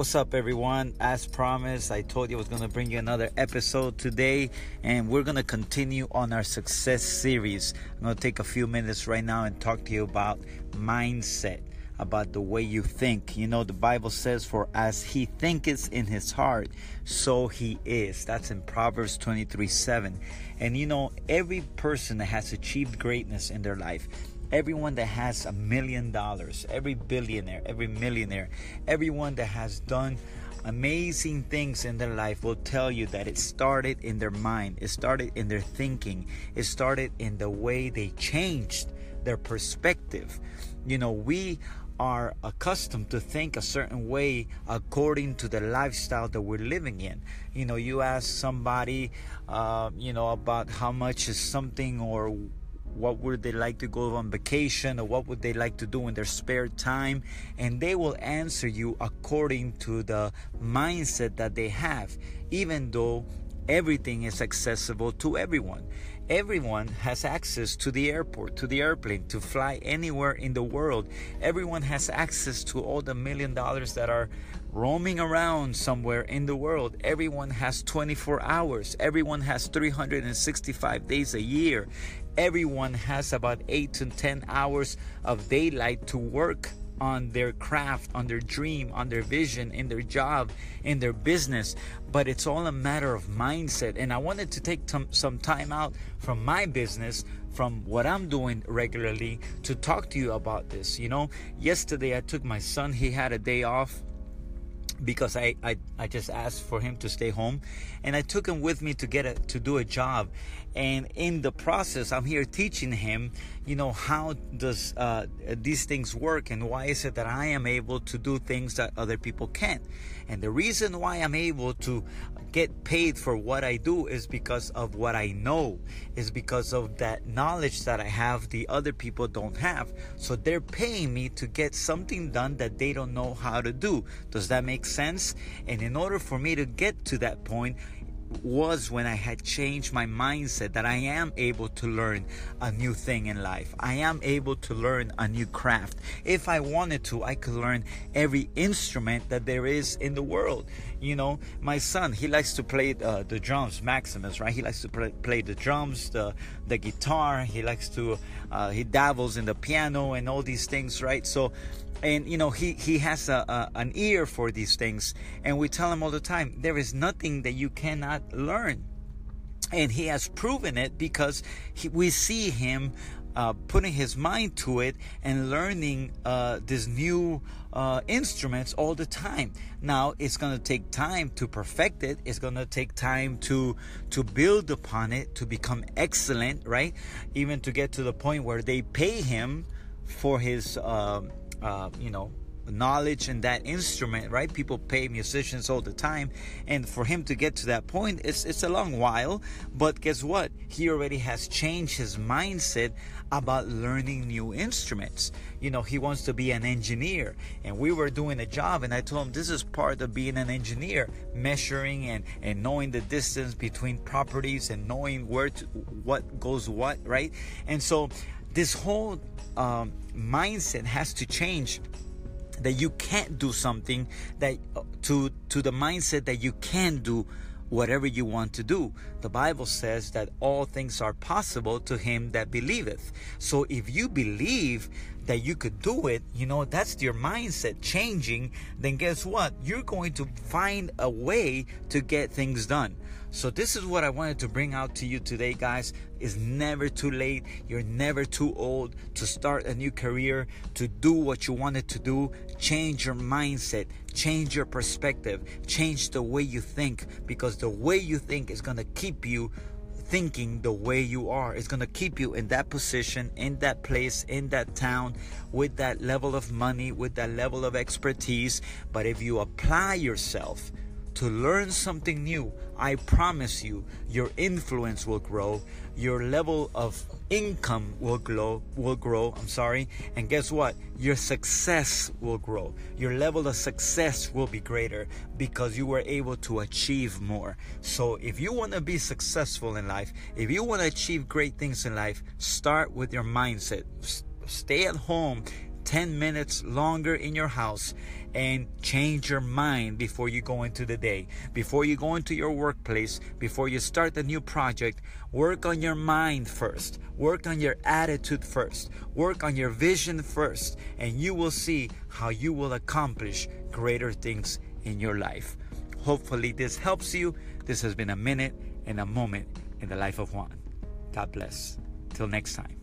What's up, everyone? As promised, I told you I was going to bring you another episode today, and we're going to continue on our success series. I'm going to take a few minutes right now and talk to you about mindset, about the way you think. You know, the Bible says, For as he thinketh in his heart, so he is. That's in Proverbs 23 7. And you know, every person that has achieved greatness in their life, everyone that has a million dollars, every billionaire, every millionaire, everyone that has done amazing things in their life will tell you that it started in their mind, it started in their thinking, it started in the way they changed their perspective. You know, we are accustomed to think a certain way according to the lifestyle that we're living in. You know, you ask somebody, uh, you know, about how much is something or what would they like to go on vacation or what would they like to do in their spare time and they will answer you according to the mindset that they have even though everything is accessible to everyone. Everyone has access to the airport to the airplane to fly anywhere in the world. Everyone has access to all the million dollars that are roaming around somewhere in the world. Everyone has 24 hours. Everyone has 365 days a year. Everyone has about 8 to 10 hours of daylight to work on their craft, on their dream, on their vision, in their job, in their business. But it's all a matter of mindset. And I wanted to take some time out from my business, from what I'm doing regularly, to talk to you about this. You know, yesterday I took my son, he had a day off because I, I, I just asked for him to stay home and I took him with me to get a, to do a job and in the process I'm here teaching him you know how does uh, these things work and why is it that I am able to do things that other people can't? And the reason why I'm able to get paid for what I do is because of what I know is because of that knowledge that I have the other people don't have. So they're paying me to get something done that they don't know how to do. Does that make sense. And in order for me to get to that point, was when I had changed my mindset that I am able to learn a new thing in life. I am able to learn a new craft. If I wanted to, I could learn every instrument that there is in the world. You know, my son, he likes to play uh, the drums, Maximus, right? He likes to play, play the drums, the, the guitar. He likes to, uh, he dabbles in the piano and all these things, right? So and you know he he has a, a, an ear for these things and we tell him all the time there is nothing that you cannot learn and he has proven it because he, we see him uh, putting his mind to it and learning uh, these new uh, instruments all the time. Now it's going to take time to perfect it. It's going to take time to to build upon it to become excellent, right? Even to get to the point where they pay him for his um, uh, you know knowledge in that instrument right? People pay musicians all the time. And for him to get to that point it's it's a long while. But guess what? He already has changed his mindset about learning new instruments. You know he wants to be an engineer. And we were doing a job and i told him this is part of being an engineer measuring and and knowing the distance between properties and knowing where to what goes what right? And so this whole um, mindset has to change that you can't do something that to to the mindset that you can do whatever you want to do. The Bible says that all things are possible to him that believeth. So if you believe that you could do it, you know, that's your mindset changing, then guess what? You're going to find a way to get things done. So this is what I wanted to bring out to you today, guys. It's never too late. You're never too old to start a new career, to do what you wanted to do. Change your mindset, change your perspective, change the way you think because the way you think is going to keep you thinking the way you are. It's going to keep you in that position, in that place, in that town, with that level of money, with that level of expertise. But if you apply yourself, to learn something new, I promise you, your influence will grow, your level of income will grow, will grow, I'm sorry, and guess what? Your success will grow. Your level of success will be greater because you were able to achieve more. So if you want to be successful in life, if you want to achieve great things in life, start with your mindset. Stay at home 10 minutes longer in your house and change your mind before you go into the day. Before you go into your workplace, before you start a new project, work on your mind first. Work on your attitude first. Work on your vision first. And you will see how you will accomplish greater things in your life. Hopefully, this helps you. This has been a minute and a moment in the life of Juan. God bless. Till next time.